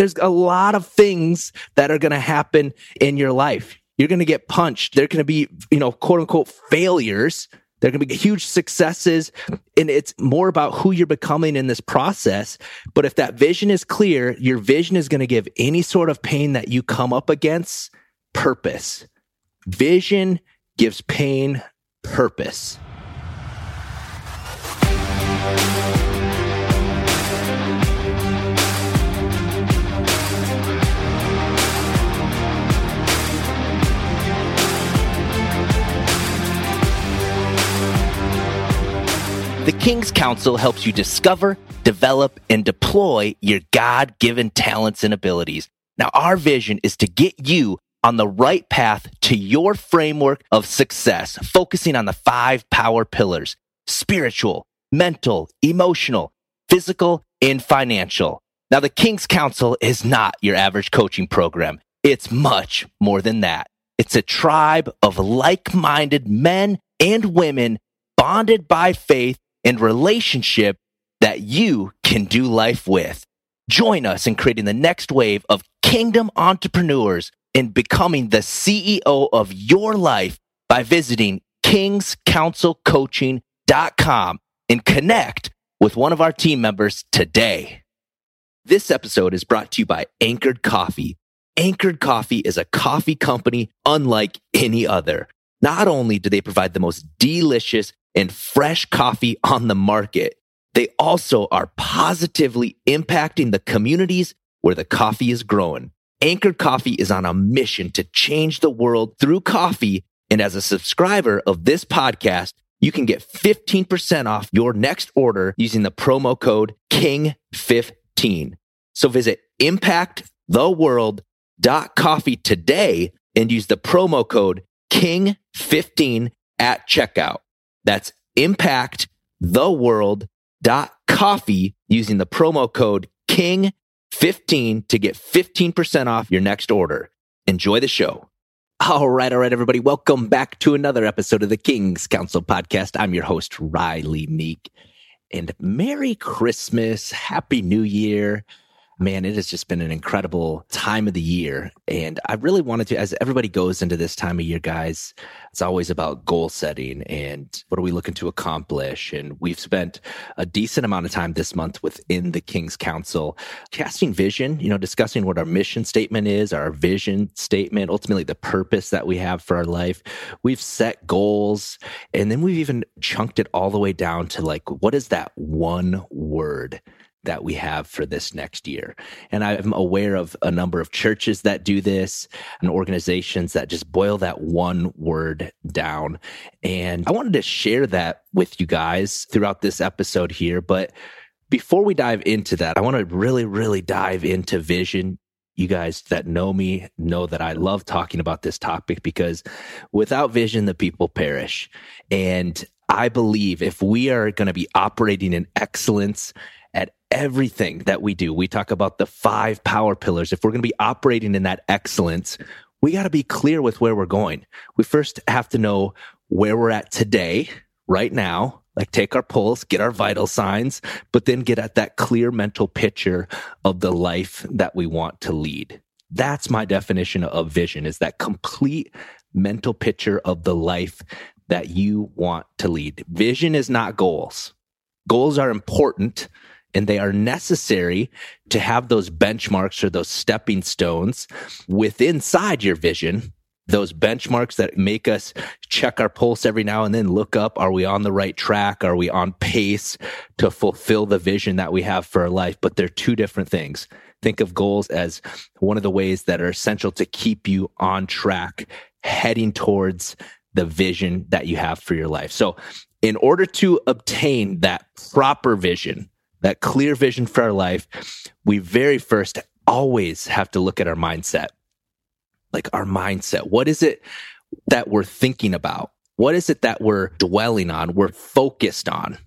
there's a lot of things that are going to happen in your life. You're going to get punched. There are going to be, you know, quote unquote failures. There are going to be huge successes. And it's more about who you're becoming in this process. But if that vision is clear, your vision is going to give any sort of pain that you come up against purpose. Vision gives pain purpose. King's Council helps you discover, develop, and deploy your God given talents and abilities. Now, our vision is to get you on the right path to your framework of success, focusing on the five power pillars spiritual, mental, emotional, physical, and financial. Now, the King's Council is not your average coaching program. It's much more than that. It's a tribe of like minded men and women bonded by faith and relationship that you can do life with. Join us in creating the next wave of kingdom entrepreneurs and becoming the CEO of your life by visiting kingscouncilcoaching.com and connect with one of our team members today. This episode is brought to you by Anchored Coffee. Anchored Coffee is a coffee company unlike any other. Not only do they provide the most delicious and fresh coffee on the market, they also are positively impacting the communities where the coffee is grown. Anchored Coffee is on a mission to change the world through coffee. And as a subscriber of this podcast, you can get 15% off your next order using the promo code KING15. So visit impacttheworld.coffee today and use the promo code KING15 at checkout. That's impacttheworld.coffee using the promo code KING15 to get 15% off your next order. Enjoy the show. All right, all right, everybody. Welcome back to another episode of the King's Council podcast. I'm your host, Riley Meek. And Merry Christmas, Happy New Year man, it has just been an incredible time of the year. And I really wanted to, as everybody goes into this time of year, guys, it's always about goal setting and what are we looking to accomplish. And we've spent a decent amount of time this month within the King's Council casting vision, you know, discussing what our mission statement is, our vision statement, ultimately the purpose that we have for our life. We've set goals and then we've even chunked it all the way down to like, what is that one word? That we have for this next year. And I'm aware of a number of churches that do this and organizations that just boil that one word down. And I wanted to share that with you guys throughout this episode here. But before we dive into that, I want to really, really dive into vision. You guys that know me know that I love talking about this topic because without vision, the people perish. And I believe if we are going to be operating in excellence everything that we do. We talk about the five power pillars. If we're going to be operating in that excellence, we got to be clear with where we're going. We first have to know where we're at today, right now, like take our pulse, get our vital signs, but then get at that clear mental picture of the life that we want to lead. That's my definition of vision is that complete mental picture of the life that you want to lead. Vision is not goals. Goals are important and they are necessary to have those benchmarks or those stepping stones within inside your vision those benchmarks that make us check our pulse every now and then look up are we on the right track? Are we on pace to fulfill the vision that we have for our life? But they're two different things. Think of goals as one of the ways that are essential to keep you on track heading towards the vision that you have for your life. So in order to obtain that proper vision that clear vision for our life, we very first always have to look at our mindset. Like our mindset. What is it that we're thinking about? What is it that we're dwelling on? We're focused on.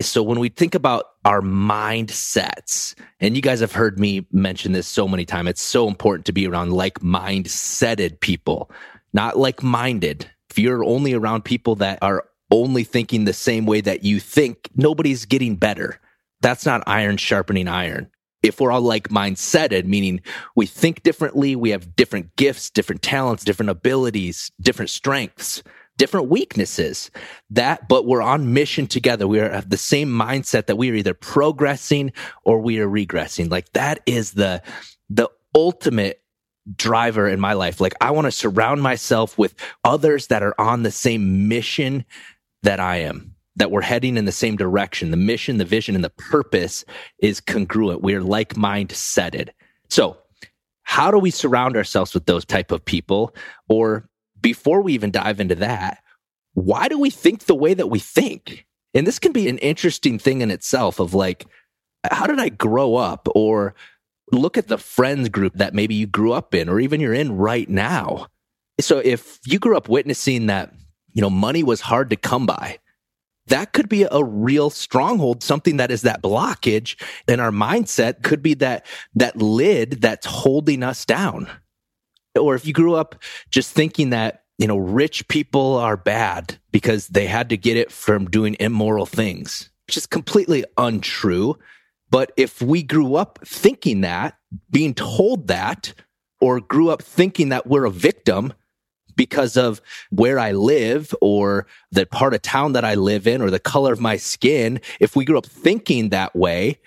So when we think about our mindsets, and you guys have heard me mention this so many times, it's so important to be around like mindseted people, not like minded. If you're only around people that are only thinking the same way that you think, nobody's getting better. That's not iron sharpening iron. if we're all like mindseted, meaning we think differently, we have different gifts, different talents, different abilities, different strengths, different weaknesses that, but we're on mission together. We are have the same mindset that we are either progressing or we are regressing. Like that is the, the ultimate driver in my life. Like I want to surround myself with others that are on the same mission that I am that we're heading in the same direction. The mission, the vision, and the purpose is congruent. We are like mindseted. So, how do we surround ourselves with those type of people? Or before we even dive into that, why do we think the way that we think? And this can be an interesting thing in itself of like, how did I grow up? Or look at the friends group that maybe you grew up in, or even you're in right now. So if you grew up witnessing that, you know, money was hard to come by, that could be a real stronghold, something that is that blockage in our mindset could be that, that lid that's holding us down. Or if you grew up just thinking that, you know, rich people are bad because they had to get it from doing immoral things, which is completely untrue. But if we grew up thinking that, being told that, or grew up thinking that we're a victim, because of where I live or the part of town that I live in or the color of my skin, if we grew up thinking that way,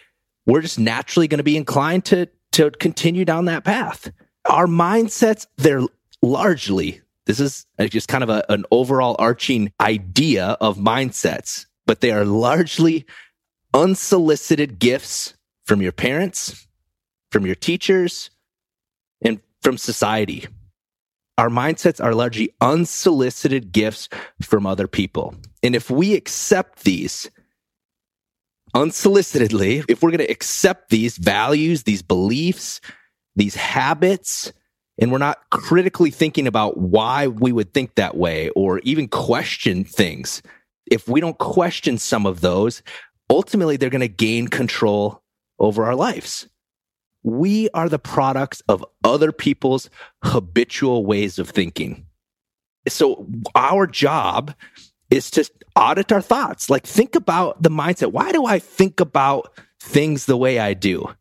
we're just naturally going to be inclined to, to continue down that path. Our mindsets, they're largely, this is uh, just kind of a, an overall arching idea of mindsets, but they are largely unsolicited gifts from your parents, from your teachers, and from society our mindsets are largely unsolicited gifts from other people. And if we accept these unsolicitedly, if we're going to accept these values, these beliefs, these habits, and we're not critically thinking about why we would think that way or even question things, if we don't question some of those, ultimately they're going to gain control over our lives we are the products of other people's habitual ways of thinking. So our job is to audit our thoughts. Like think about the mindset. Why do I think about things the way I do?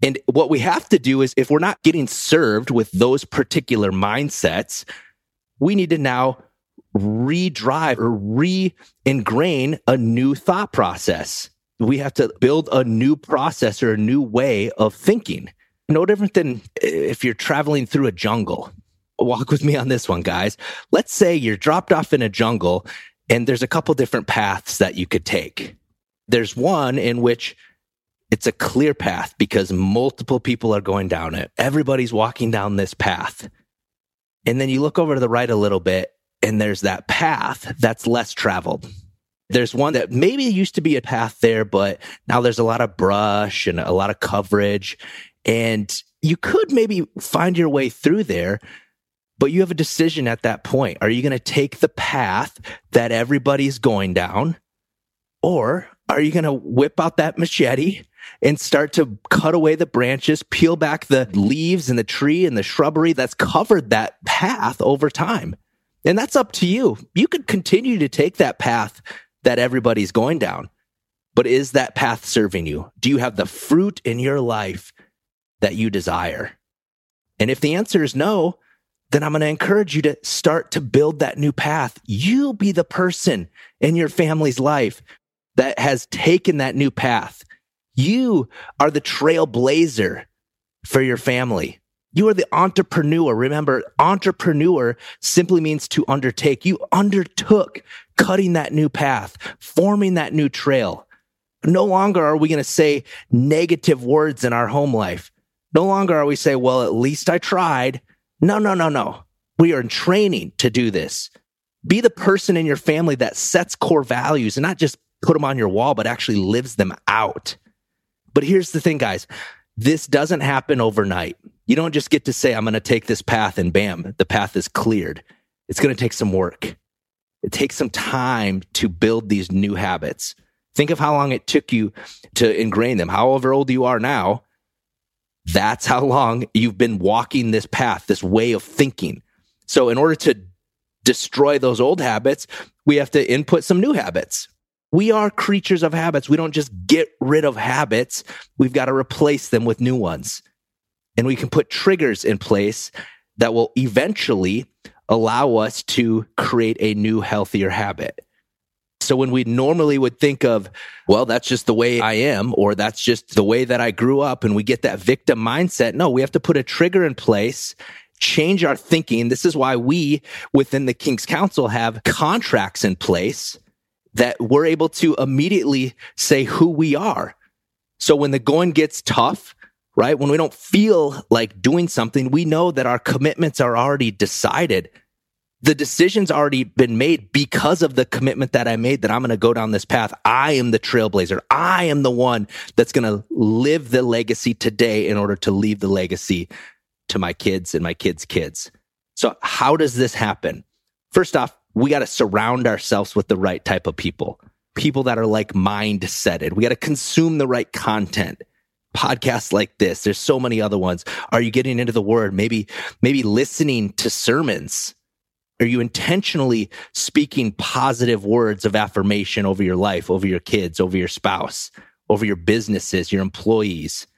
And what we have to do is if we're not getting served with those particular mindsets, we need to now redrive or re-ingrain a new thought process we have to build a new process or a new way of thinking. No different than eh, if you're traveling through a jungle. Walk with me on this one, guys. Let's say you're dropped off in a jungle and there's a couple different paths that you could take. There's one in which it's a clear path because multiple people are going down it. Everybody's walking down this path. And then you look over to the right a little bit and there's that path that's less traveled. There's one that maybe used to be a path there, but now there's a lot of brush and a lot of coverage. And you could maybe find your way through there, but you have a decision at that point. Are you going to take the path that everybody's going down? Or are you going to whip out that machete and start to cut away the branches, peel back the leaves and the tree and the shrubbery that's covered that path over time? And that's up to you. You could continue to take that path that everybody's going down. But is that path serving you? Do you have the fruit in your life that you desire? And if the answer is no, then I'm going to encourage you to start to build that new path. You be the person in your family's life that has taken that new path. You are the trailblazer for your family. You are the entrepreneur. Remember, entrepreneur simply means to undertake. You undertook cutting that new path, forming that new trail. No longer are we going to say negative words in our home life. No longer are we say, well, at least I tried. No, no, no, no. We are in training to do this. Be the person in your family that sets core values and not just put them on your wall, but actually lives them out. But here's the thing, guys. This doesn't happen overnight. You don't just get to say, I'm going to take this path and bam, the path is cleared. It's going to take some work. It takes some time to build these new habits. Think of how long it took you to ingrain them. However old you are now, that's how long you've been walking this path, this way of thinking. So, in order to destroy those old habits, we have to input some new habits. We are creatures of habits. We don't just get rid of habits. We've got to replace them with new ones. And we can put triggers in place that will eventually allow us to create a new, healthier habit. So when we normally would think of, well, that's just the way I am, or that's just the way that I grew up, and we get that victim mindset, no, we have to put a trigger in place, change our thinking. This is why we within the King's Council have contracts in place that we're able to immediately say who we are. So when the going gets tough, right? When we don't feel like doing something, we know that our commitments are already decided the decision's already been made because of the commitment that I made that I'm going to go down this path. I am the trailblazer. I am the one that's going to live the legacy today in order to leave the legacy to my kids and my kids' kids. So how does this happen? First off, we got to surround ourselves with the right type of people, people that are like mindseted. We got to consume the right content podcasts like this. There's so many other ones. Are you getting into the word? Maybe, maybe listening to sermons are you intentionally speaking positive words of affirmation over your life, over your kids, over your spouse, over your businesses, your employees?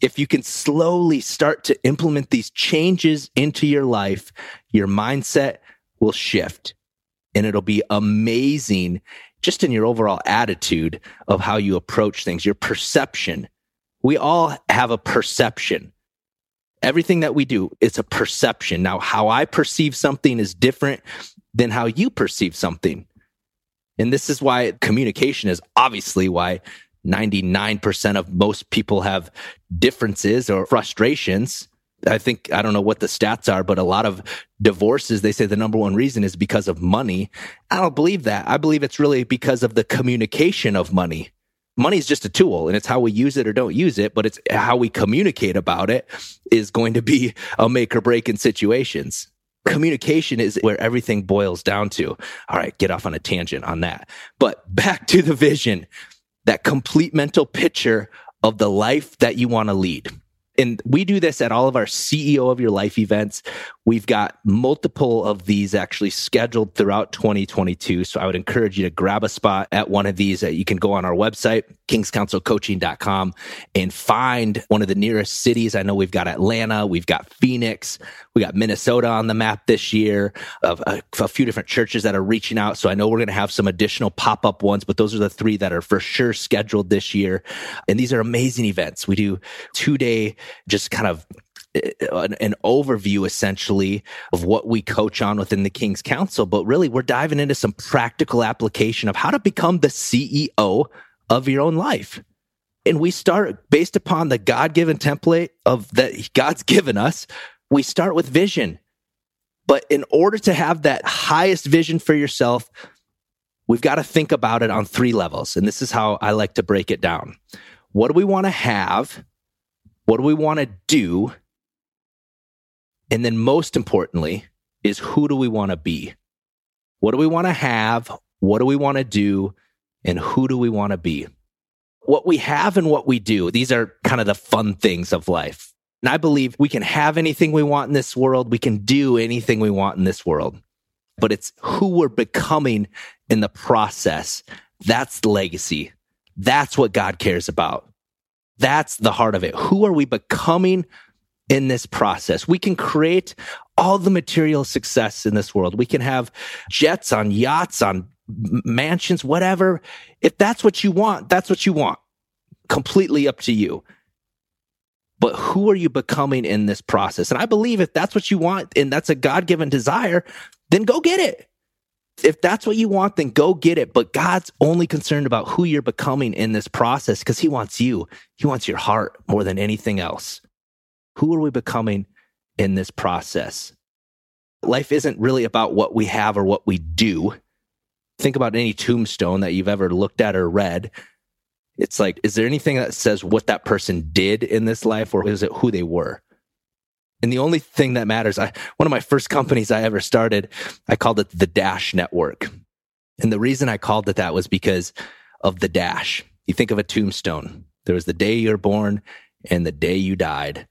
If you can slowly start to implement these changes into your life, your mindset will shift and it'll be amazing just in your overall attitude of how you approach things, your perception. We all have a perception everything that we do is a perception. Now, how I perceive something is different than how you perceive something. And this is why communication is obviously why 99% of most people have differences or frustrations. I think, I don't know what the stats are, but a lot of divorces, they say the number one reason is because of money. I don't believe that. I believe it's really because of the communication of money money is just a tool and it's how we use it or don't use it, but it's how we communicate about it is going to be a make or break in situations. Communication is where everything boils down to. All right, get off on a tangent on that. But back to the vision, that complete mental picture of the life that you want to lead and we do this at all of our CEO of your life events. We've got multiple of these actually scheduled throughout 2022. So I would encourage you to grab a spot at one of these. That you can go on our website, kingscouncilcoaching.com and find one of the nearest cities. I know we've got Atlanta, we've got Phoenix, we got Minnesota on the map this year of a, a few different churches that are reaching out. So I know we're going to have some additional pop up ones, but those are the three that are for sure scheduled this year. And these are amazing events. We do two day, just kind of uh, Uh, an, an, overview essentially of what we coach on within the King's Council, but really we're diving into some practical application of how to become the CEO of your own life. And we start based upon the God given template of that God's given us we start with vision. But in order to have that highest vision for yourself, we've got to think about it on three levels. And this is how I like to break it down. What do we want to have? What do we want to do? And then, most importantly, is who do we want to be? What do we want to have? What do we want to do? And who do we want to be? What we have and what we do, these are kind of the fun things of life. And I believe we can have anything we want in this world. We can do anything we want in this world, but it's who we're becoming in the process. That's the legacy. That's what God cares about. That's the heart of it. Who are we becoming in this process? We can create all the material success in this world. We can have jets on yachts, on mansions, whatever. If that's what you want, that's what you want. Completely up to you but who are you becoming in this process? And I believe if that's what you want and that's a God given desire, then go get it. If that's what you want, then go get it. But God's only concerned about who you're becoming in this process because He wants you. He wants your heart more than anything else. Who are we becoming in this process? Life isn't really about what we have or what we do. Think about any tombstone that you've ever looked at or read. It's like, is there anything that says what that person did in this life or is it who they were? And the only thing that matters, I, one of my first companies I ever started, I called it the Dash Network. And the reason I called it that was because of the dash. You think of a tombstone. There was the day you're born and the day you died.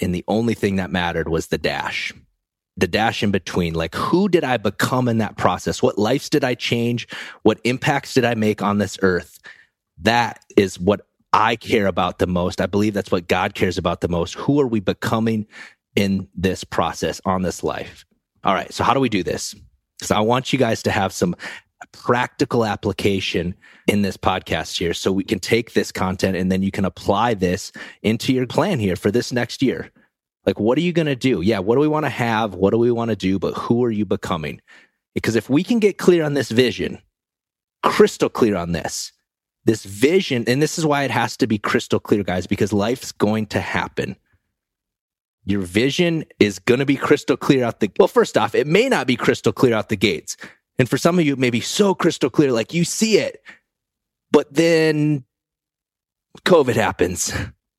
And the only thing that mattered was the dash. the dash in between. Like, who did I become in that process? What lives did I change? What impacts did I make on this earth? That is what I care about the most. I believe that's what God cares about the most. Who are we becoming in this process on this life? All right. So, how do we do this? Because I want you guys to have some practical application in this podcast here so we can take this content and then you can apply this into your plan here for this next year. Like, what are you going to do? Yeah, what do we want to have? What do we want to do? But who are you becoming? Because if we can get clear on this vision, crystal clear on this, this vision, and this is why it has to be crystal clear, guys, because life's going to happen. Your vision is going to be crystal clear out the well. First off, it may not be crystal clear out the gates, and for some of you, it may be so crystal clear, like you see it, but then COVID happens,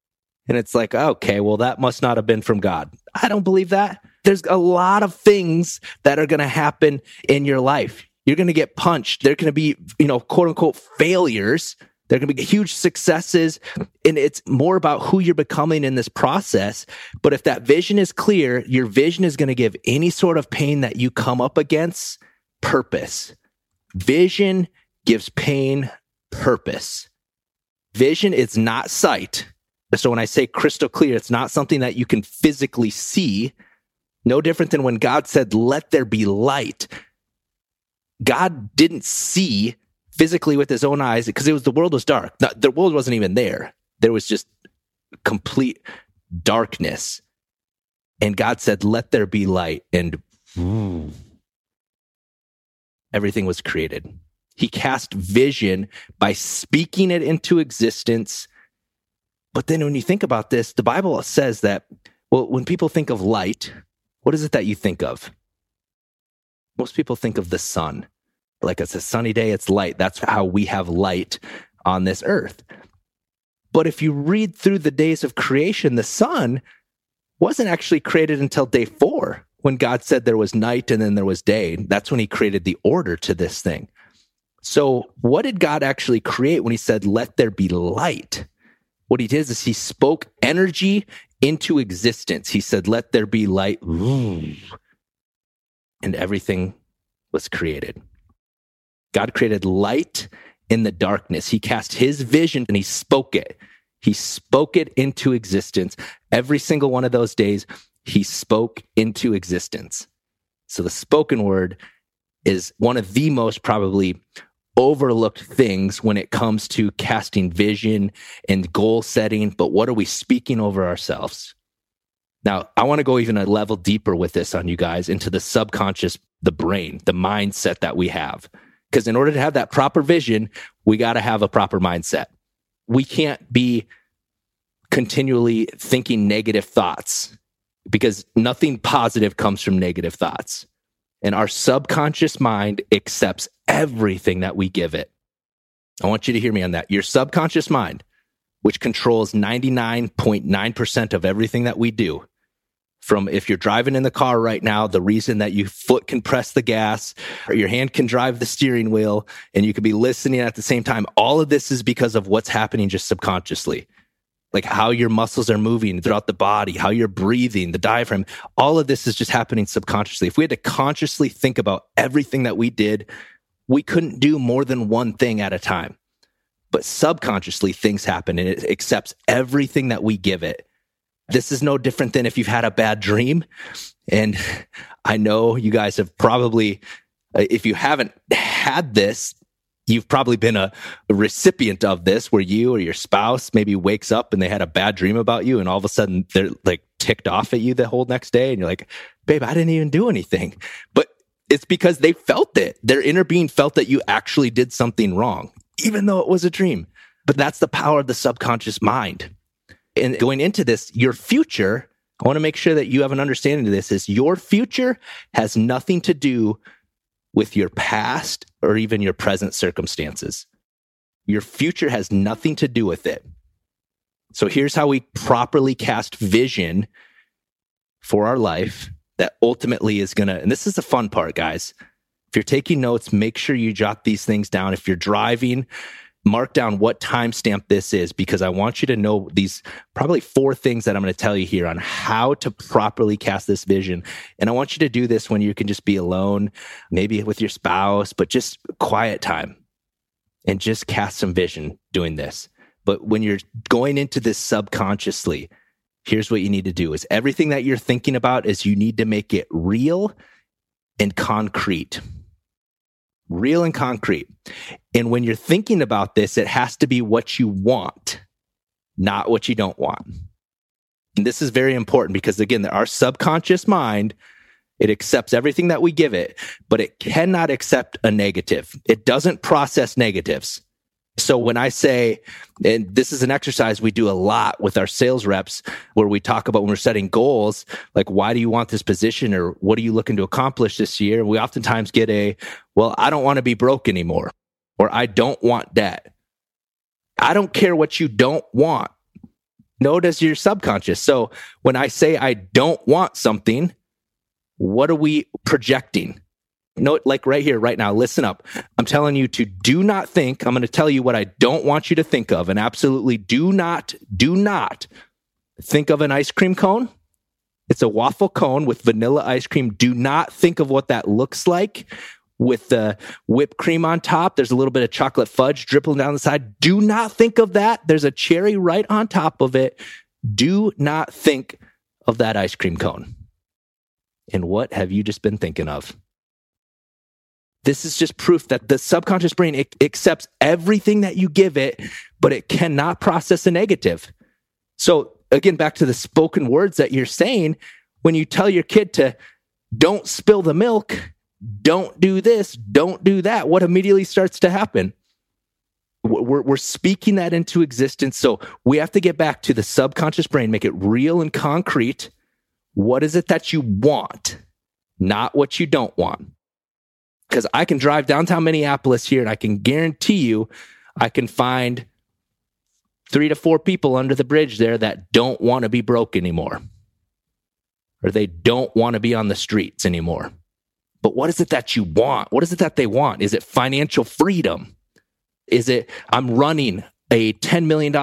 and it's like, okay, well, that must not have been from God. I don't believe that. There's a lot of things that are going to happen in your life. You're going to get punched. They're going to be, you know, quote unquote failures. They're going to be huge successes. And it's more about who you're becoming in this process. But if that vision is clear, your vision is going to give any sort of pain that you come up against purpose. Vision gives pain purpose. Vision is not sight. So when I say crystal clear, it's not something that you can physically see. No different than when God said, let there be light. God didn't see physically with his own eyes because it was the world was dark. the world wasn't even there. There was just complete darkness. And God said, let there be light. And everything was created. He cast vision by speaking it into existence. But then when you think about this, the Bible says that, well, when people think of light, what is it that you think of? Most people think of the sun like it's a sunny day, it's light. That's how we have light on this earth. But if you read through the days of creation, the sun wasn't actually created until day four when God said there was night and then there was day. That's when he created the order to this thing. So, what did God actually create when he said, let there be light? What he did is he spoke energy into existence. He said, let there be light. And everything was created. God created light in the darkness. He cast his vision and he spoke it. He spoke it into existence. Every single one of those days, he spoke into existence. So the spoken word is one of the most probably overlooked things when it comes to casting vision and goal setting. But what are we speaking over ourselves? Now, I want to go even a level deeper with this on you guys into the subconscious, the brain, the mindset that we have. Because in order to have that proper vision, we got to have a proper mindset. We can't be continually thinking negative thoughts because nothing positive comes from negative thoughts. And our subconscious mind accepts everything that we give it. I want you to hear me on that. Your subconscious mind, which controls 99.9% of everything that we do, from if you're driving in the car right now, the reason that your foot can press the gas or your hand can drive the steering wheel and you can be listening at the same time. All of this is because of what's happening just subconsciously. Like how your muscles are moving throughout the body, how you're breathing, the diaphragm. All of this is just happening subconsciously. If we had to consciously think about everything that we did, we couldn't do more than one thing at a time. But subconsciously, things happen and it accepts everything that we give it this is no different than if you've had a bad dream. And I know you guys have probably, if you haven't had this, you've probably been a, a, recipient of this where you or your spouse maybe wakes up and they had a bad dream about you and all of a sudden they're like ticked off at you the whole next day and you're like babe i didn't even do anything. But it's because they felt it. Their inner being felt that you actually did something wrong even though it was a dream. But that's the power of the subconscious mind. And going into this, your future, I want to make sure that you have an understanding of this is your future has nothing to do with your past or even your present circumstances. Your future has nothing to do with it. So here's how we properly cast vision for our life that ultimately is going to, and this is the fun part, guys. If you're taking notes, make sure you jot these things down. If you're driving, mark down what timestamp this is because I want you to know these probably four things that I'm going to tell you here on how to properly cast this vision. And I want you to do this when you can just be alone, maybe with your spouse, but just quiet time and just cast some vision doing this. But when you're going into this subconsciously, here's what you need to do is everything that you're thinking about is you need to make it real and concrete real and concrete. And when you're thinking about this, it has to be what you want, not what you don't want. And this is very important because again, our subconscious mind, it accepts everything that we give it, but it cannot accept a negative. It doesn't process negatives. So when I say, and this is an exercise we do a lot with our sales reps where we talk about when we're setting goals, like, why do you want this position or what are you looking to accomplish this year? We oftentimes get a, well, I don't want to be broke anymore or I don't want that. I don't care what you don't want. No does your subconscious. So when I say I don't want something, what are we projecting? note like right here right now listen up i'm telling you to do not think i'm going to tell you what i don't want you to think of and absolutely do not do not think of an ice cream cone it's a waffle cone with vanilla ice cream do not think of what that looks like with the whipped cream on top. There's a little bit of chocolate fudge dripping down the side. Do not think of that. There's a cherry right on top of it. Do not think of that ice cream cone. And what have you just been thinking of? This is just proof that the subconscious brain it accepts everything that you give it, but it cannot process a negative. So again, back to the spoken words that you're saying, when you tell your kid to don't spill the milk, don't do this, don't do that, what immediately starts to happen? We're, we're speaking that into existence. So we have to get back to the subconscious brain, make it real and concrete. What is it that you want, not what you don't want? because I can drive downtown Minneapolis here and I can guarantee you I can find three to four people under the bridge there that don't want to be broke anymore or they don't want to be on the streets anymore. But what is it that you want? What is it that they want? Is it financial freedom? Is it I'm running a $10 million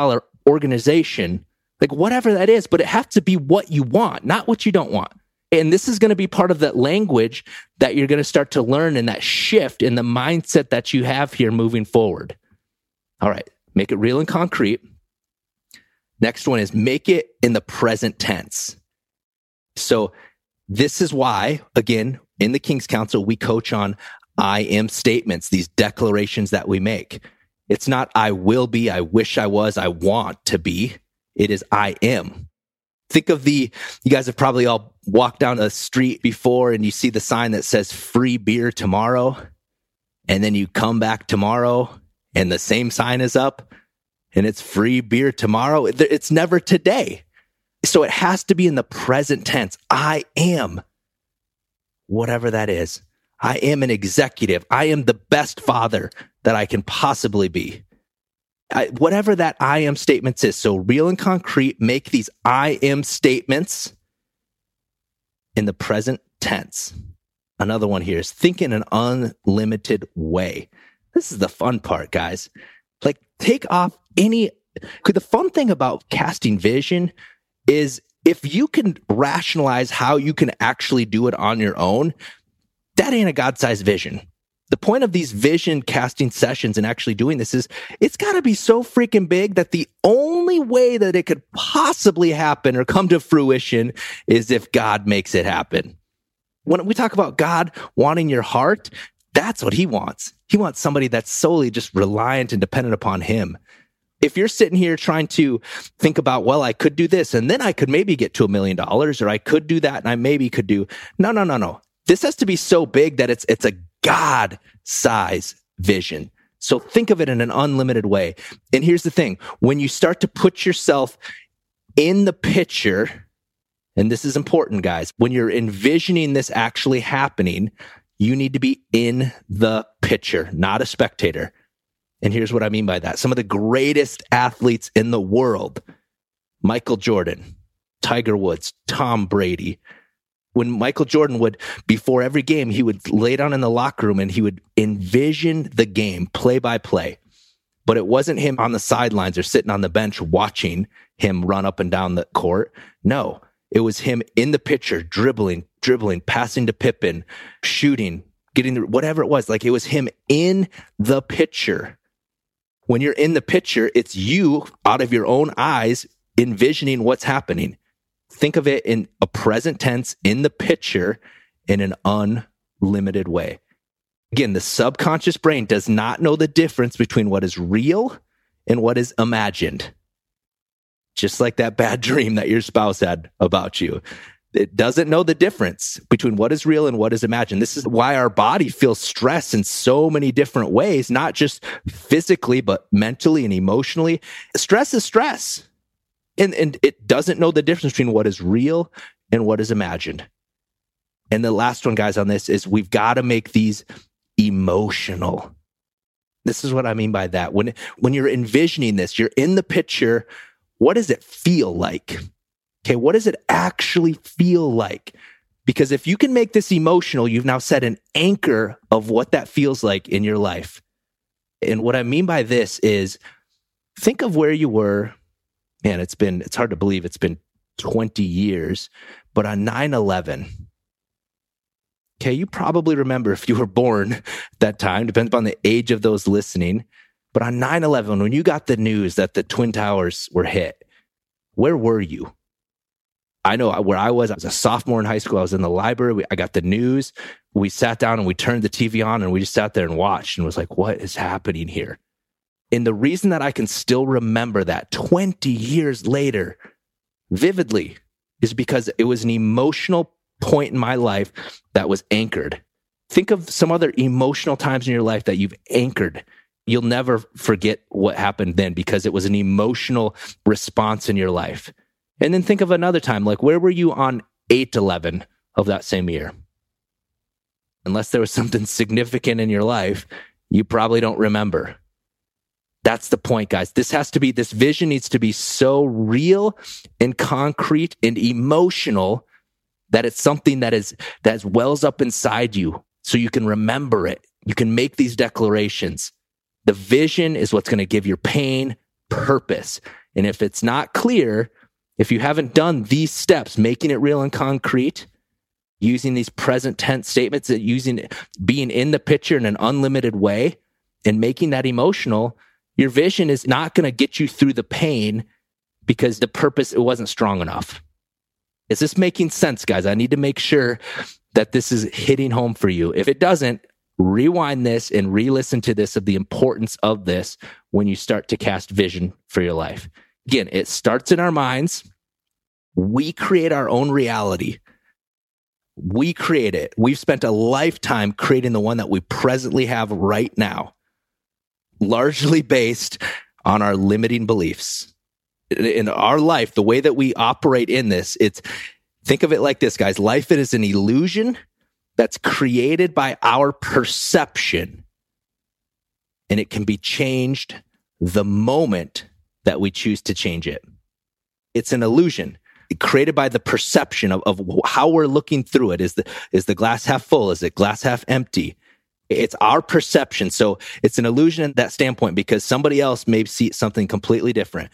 organization? Like whatever that is, but it has to be what you want, not what you don't want. And this is going to be part of that language that you're going to start to learn and that shift in the mindset that you have here moving forward. All right, make it real and concrete. Next one is make it in the present tense. So, this is why, again, in the King's Council, we coach on I am statements, these declarations that we make. It's not I will be, I wish I was, I want to be. It is I am. Think of the you guys have probably all walked down a street before and you see the sign that says free beer tomorrow and then you come back tomorrow and the same sign is up and it's free beer tomorrow. It's never today. So it has to be in the present tense. I am whatever that is i am an executive i am the best father that i can possibly be I, whatever that I am statements is. So real and concrete, make these I am statements in the present tense. Another one here is think in an unlimited way. This is the fun part, guys. Like take off any, could the fun thing about casting vision is if you can rationalize how you can actually do it on your own, that ain't a God sized vision the point of these vision casting sessions and actually doing this is it's got to be so freaking big that the only way that it could possibly happen or come to fruition is if God makes it happen. When we talk about God wanting your heart, that's what he wants. He wants somebody that's solely just reliant and dependent upon him. If you're sitting here trying to think about, well, I could do this and then I could maybe get to a million dollars or I could do that and I maybe could do, no, no, no, no. This has to be so big that it's, it's a God size vision. So think of it in an unlimited way. And here's the thing when you start to put yourself in the picture, and this is important, guys, when you're envisioning this actually happening, you need to be in the picture, not a spectator. And here's what I mean by that some of the greatest athletes in the world Michael Jordan, Tiger Woods, Tom Brady, when Michael Jordan would, before every game, he would lay down in the locker room and he would envision the game play by play. but it wasn't him on the sidelines or sitting on the bench watching him run up and down the court. No, it was him in the picture, dribbling, dribbling, passing to Pippen, shooting, getting the, whatever it was. Like it was him in the picture. When you're in the picture, it's you out of your own eyes envisioning what's happening. Think of it in a present tense in the picture in an unlimited way. Again, the subconscious brain does not know the difference between what is real and what is imagined. Just like that bad dream that your spouse had about you. It doesn't know the difference between what is real and what is imagined. This is why our body feels stress in so many different ways, not just physically, but mentally and emotionally. Stress is stress. And, and it doesn't know the difference between what is real and what is imagined. And the last one, guys, on this is we've got to make these emotional. This is what I mean by that. When, when you're envisioning this, you're in the picture. What does it feel like? Okay. What does it actually feel like? Because if you can make this emotional, you've now set an anchor of what that feels like in your life. And what I mean by this is think of where you were. Man, it's been, it's hard to believe it's been 20 years, but on 9 11, Okay, you probably remember if you were born that time, depends upon the age of those listening. But on 9 11, when you got the news that the Twin Towers were hit, where were you? I know where I was. I was a sophomore in high school. I was in the library. I got the news. We sat down and we turned the TV on and we just sat there and watched and was like, what is happening here? And the reason that I can still remember that 20 years later vividly is because it was an emotional point in my life that was anchored. Think of some other emotional times in your life that you've anchored. You'll never forget what happened then because it was an emotional response in your life. And then think of another time, like where were you on 8 11 of that same year? Unless there was something significant in your life, you probably don't remember. That's the point, guys. This has to be, this vision needs to be so real and concrete and emotional that it's something that is that wells up inside you so you can remember it you can make these declarations the vision is what's going to give your pain purpose and if it's not clear if you haven't done these steps making it real and concrete using these present tense statements using being in the picture in an unlimited way and making that emotional your vision is not going to get you through the pain because the purpose it wasn't strong enough is this making sense, guys? I need to make sure that this is hitting home for you. If it doesn't, rewind this and re listen to this of the importance of this when you start to cast vision for your life. Again, it starts in our minds. We create our own reality. We create it. We've spent a lifetime creating the one that we presently have right now, largely based on our limiting beliefs in our life, the way that we operate in this, it's think of it like this, guys. Life is an illusion that's created by our perception. And it can be changed the moment that we choose to change it. It's an illusion created by the perception of, of how we're looking through it. Is the, is the glass half full? Is it glass half empty? It's our perception. So it's an illusion in that standpoint because somebody else may see something completely different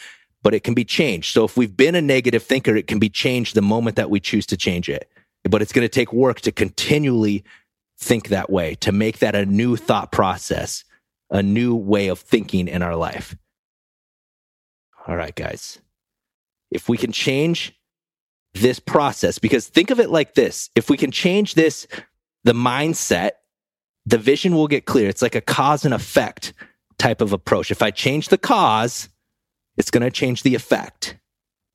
but it can be changed. So if we've been a negative thinker, it can be changed the moment that we choose to change it. But it's going to take work to continually think that way, to make that a new thought process, a new way of thinking in our life. All right, guys. If we can change this process, because think of it like this if we can change this, the mindset, the vision will get clear. It's like a cause and effect type of approach. If I change the cause, it's going to change the effect.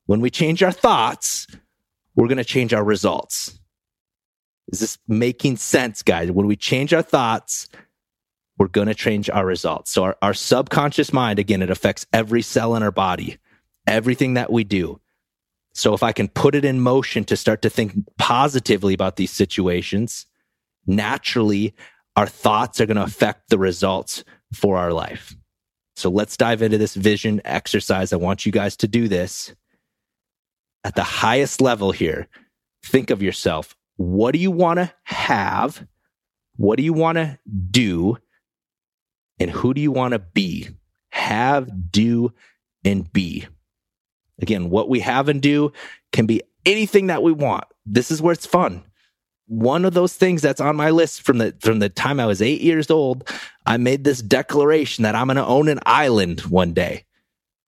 When we change our thoughts, we're going to change our results. Is this making sense, guys? When we change our thoughts, we're going to change our results. So, our, our subconscious mind, again, it affects every cell in our body, everything that we do. So, if I can put it in motion to start to think positively about these situations, naturally, our thoughts are going to affect the results for our life. So let's dive into this vision exercise. I want you guys to do this at the highest level here. Think of yourself. What do you want to have? What do you want to do? And who do you want to be have, do, and be. Again, what we have and do can be anything that we want. This is where it's fun. One of those things that's on my list from the from the time I was 8 years old, I made this declaration that I'm going to own an island one day.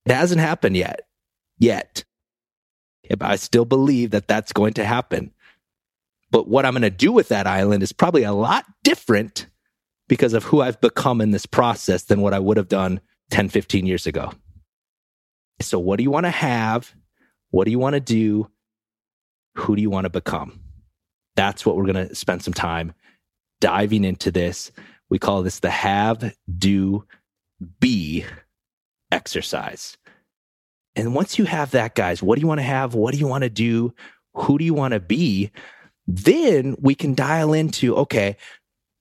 It hasn't happened yet. Yet. But I still believe that that's going to happen. But what I'm going to do with that island is probably a lot different because of who I've become in this process than what I would have done 10, 15 years ago. So, what do you want to have? What do you want to do? Who do you want to become? That's what we're going to spend some time diving into this. We call this the have, do, be exercise. And once you have that, guys, what do you want to have? What do you want to do? Who do you want to be? Then we can dial into, okay,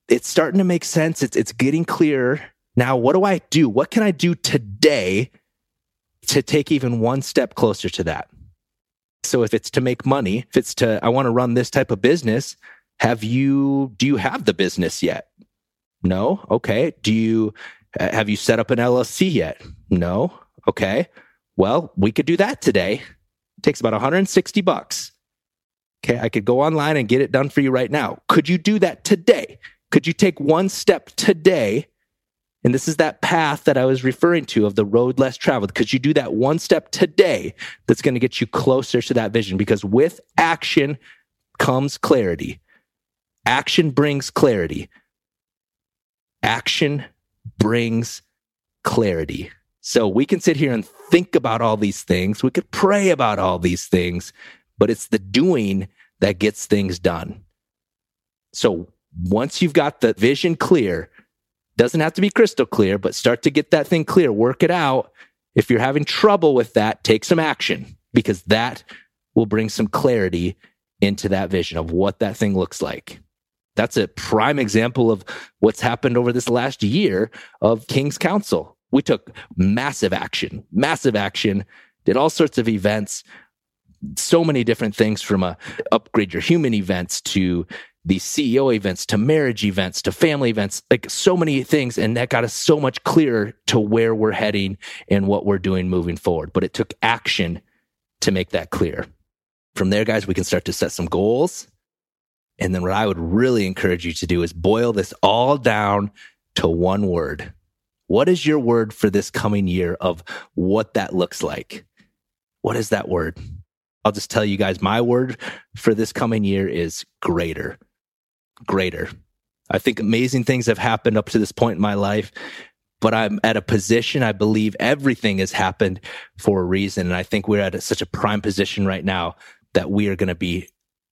it's starting to make sense. It's, it's getting clearer. Now, what do I do? What can I do today to take even one step closer to that? So if it's to make money, if it's to, I want to run this type of business, have you, do you have the business yet? No. Okay. Do you, uh, have you set up an LLC yet? No. Okay. Well, we could do that today. It takes about 160 bucks. Okay. I could go online and get it done for you right now. Could you do that today? Could you take one step today? And this is that path that I was referring to of the road less traveled. Could you do that one step today that's going to get you closer to that vision? Because with action comes clarity. Action brings clarity. Action brings clarity. So we can sit here and think about all these things. We could pray about all these things, but it's the doing that gets things done. So once you've got the vision clear, doesn't have to be crystal clear, but start to get that thing clear, work it out. If you're having trouble with that, take some action because that will bring some clarity into that vision of what that thing looks like. That's a prime example of what's happened over this last year of King's Council. We took massive action, massive action, did all sorts of events, so many different things from a upgrade your human events to the CEO events to marriage events to family events, like so many things. And that got us so much clearer to where we're heading and what we're doing moving forward. But it took action to make that clear. From there, guys, we can start to set some goals. And then what I would really encourage you to do is boil this all down to one word. What is your word for this coming year of what that looks like? What is that word? I'll just tell you guys my word for this coming year is greater greater. I think amazing things have happened up to this point in my life, but I'm at a position I believe everything has happened for a reason. And I think we're at a, such a prime position right now that we are going to be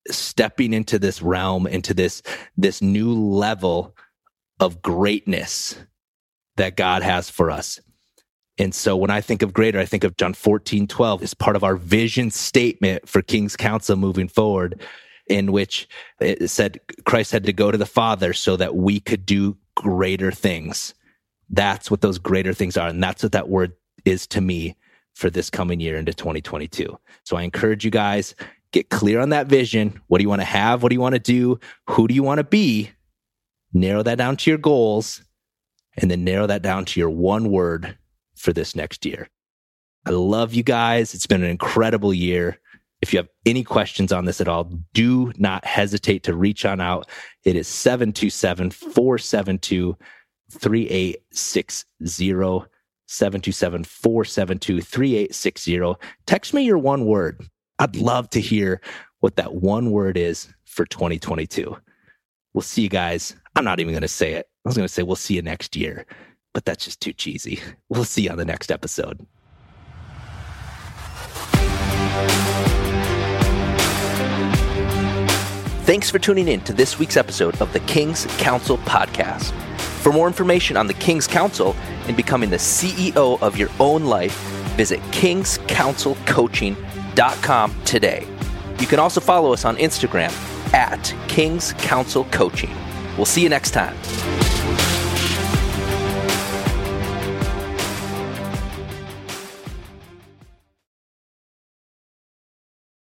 stepping into this realm, into this, this new level of greatness that God has for us. And so when I think of greater, I think of John 14, 12 as part of our vision statement for King's Council moving forward in which it said Christ had to go to the Father so that we could do greater things. That's what those greater things are. And that's what that word is to me for this coming year into 2022. So I encourage you guys, get clear on that vision. What do you want to have? What do you want to do? Who do you want to be? Narrow that down to your goals and then narrow that down to your one word for this next year. I love you guys. It's been an incredible year. If you have any questions on this at all, do not hesitate to reach on out. It is 727 472 3860. 727 472 3860. Text me your one word. I'd love to hear what that one word is for 2022. We'll see you guys. I'm not even going to say it. I was going to say we'll see you next year, but that's just too cheesy. We'll see you on the next episode. Thanks for tuning in to this week's episode of the King's Council podcast. For more information on the King's Council and becoming the CEO of your own life, visit kingscouncilcoaching.com today. You can also follow us on Instagram at King's Council Coaching. We'll see you next time.